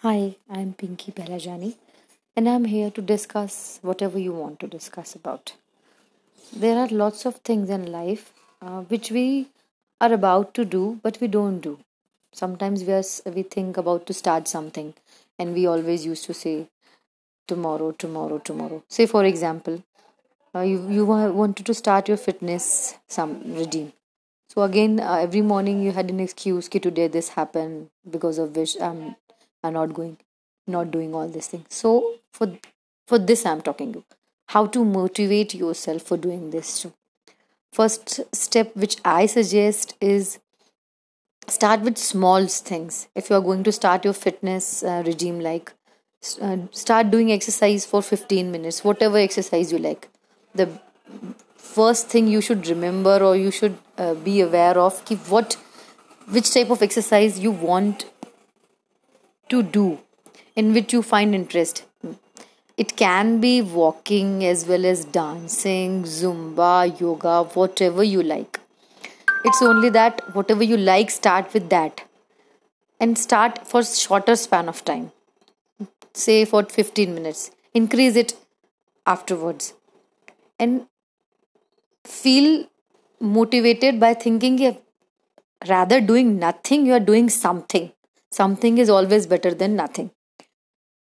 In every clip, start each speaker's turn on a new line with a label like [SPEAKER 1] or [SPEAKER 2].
[SPEAKER 1] Hi, I'm Pinky Pelajani, and I'm here to discuss whatever you want to discuss about. There are lots of things in life uh, which we are about to do, but we don't do. Sometimes we, are, we think about to start something, and we always used to say tomorrow, tomorrow, tomorrow. Say, for example, uh, you, you wanted to start your fitness some regime. So again, uh, every morning you had an excuse कि today this happened because of which I'm I'm not going, not doing all these things. So for for this I'm talking you. How to motivate yourself for doing this too. First step which I suggest is start with small things. If you are going to start your fitness uh, regime, like uh, start doing exercise for 15 minutes, whatever exercise you like. The first thing you should remember or you should uh, be aware of keep what which type of exercise you want to do in which you find interest. It can be walking as well as dancing zumba yoga whatever you like. It's only that whatever you like start with that. And start for shorter span of time. Say for 15 minutes. Increase it afterwards. And feel motivated by thinking "Yeah, rather doing nothing you are doing something something is always better than nothing.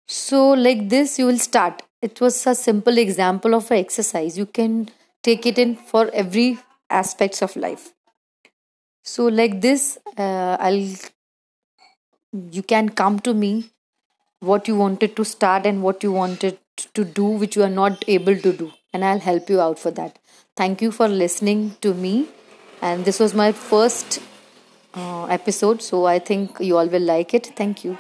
[SPEAKER 1] So like this you will start. It was a simple example of an exercise. You can take it in for every aspects of life. So like this uh, i'll you can come to me what you wanted to start and what you wanted to do which you are not able to do and i'll help you out for that. Thank you for listening to me. And this was my first uh, episode. So i think you all will like it. Thank you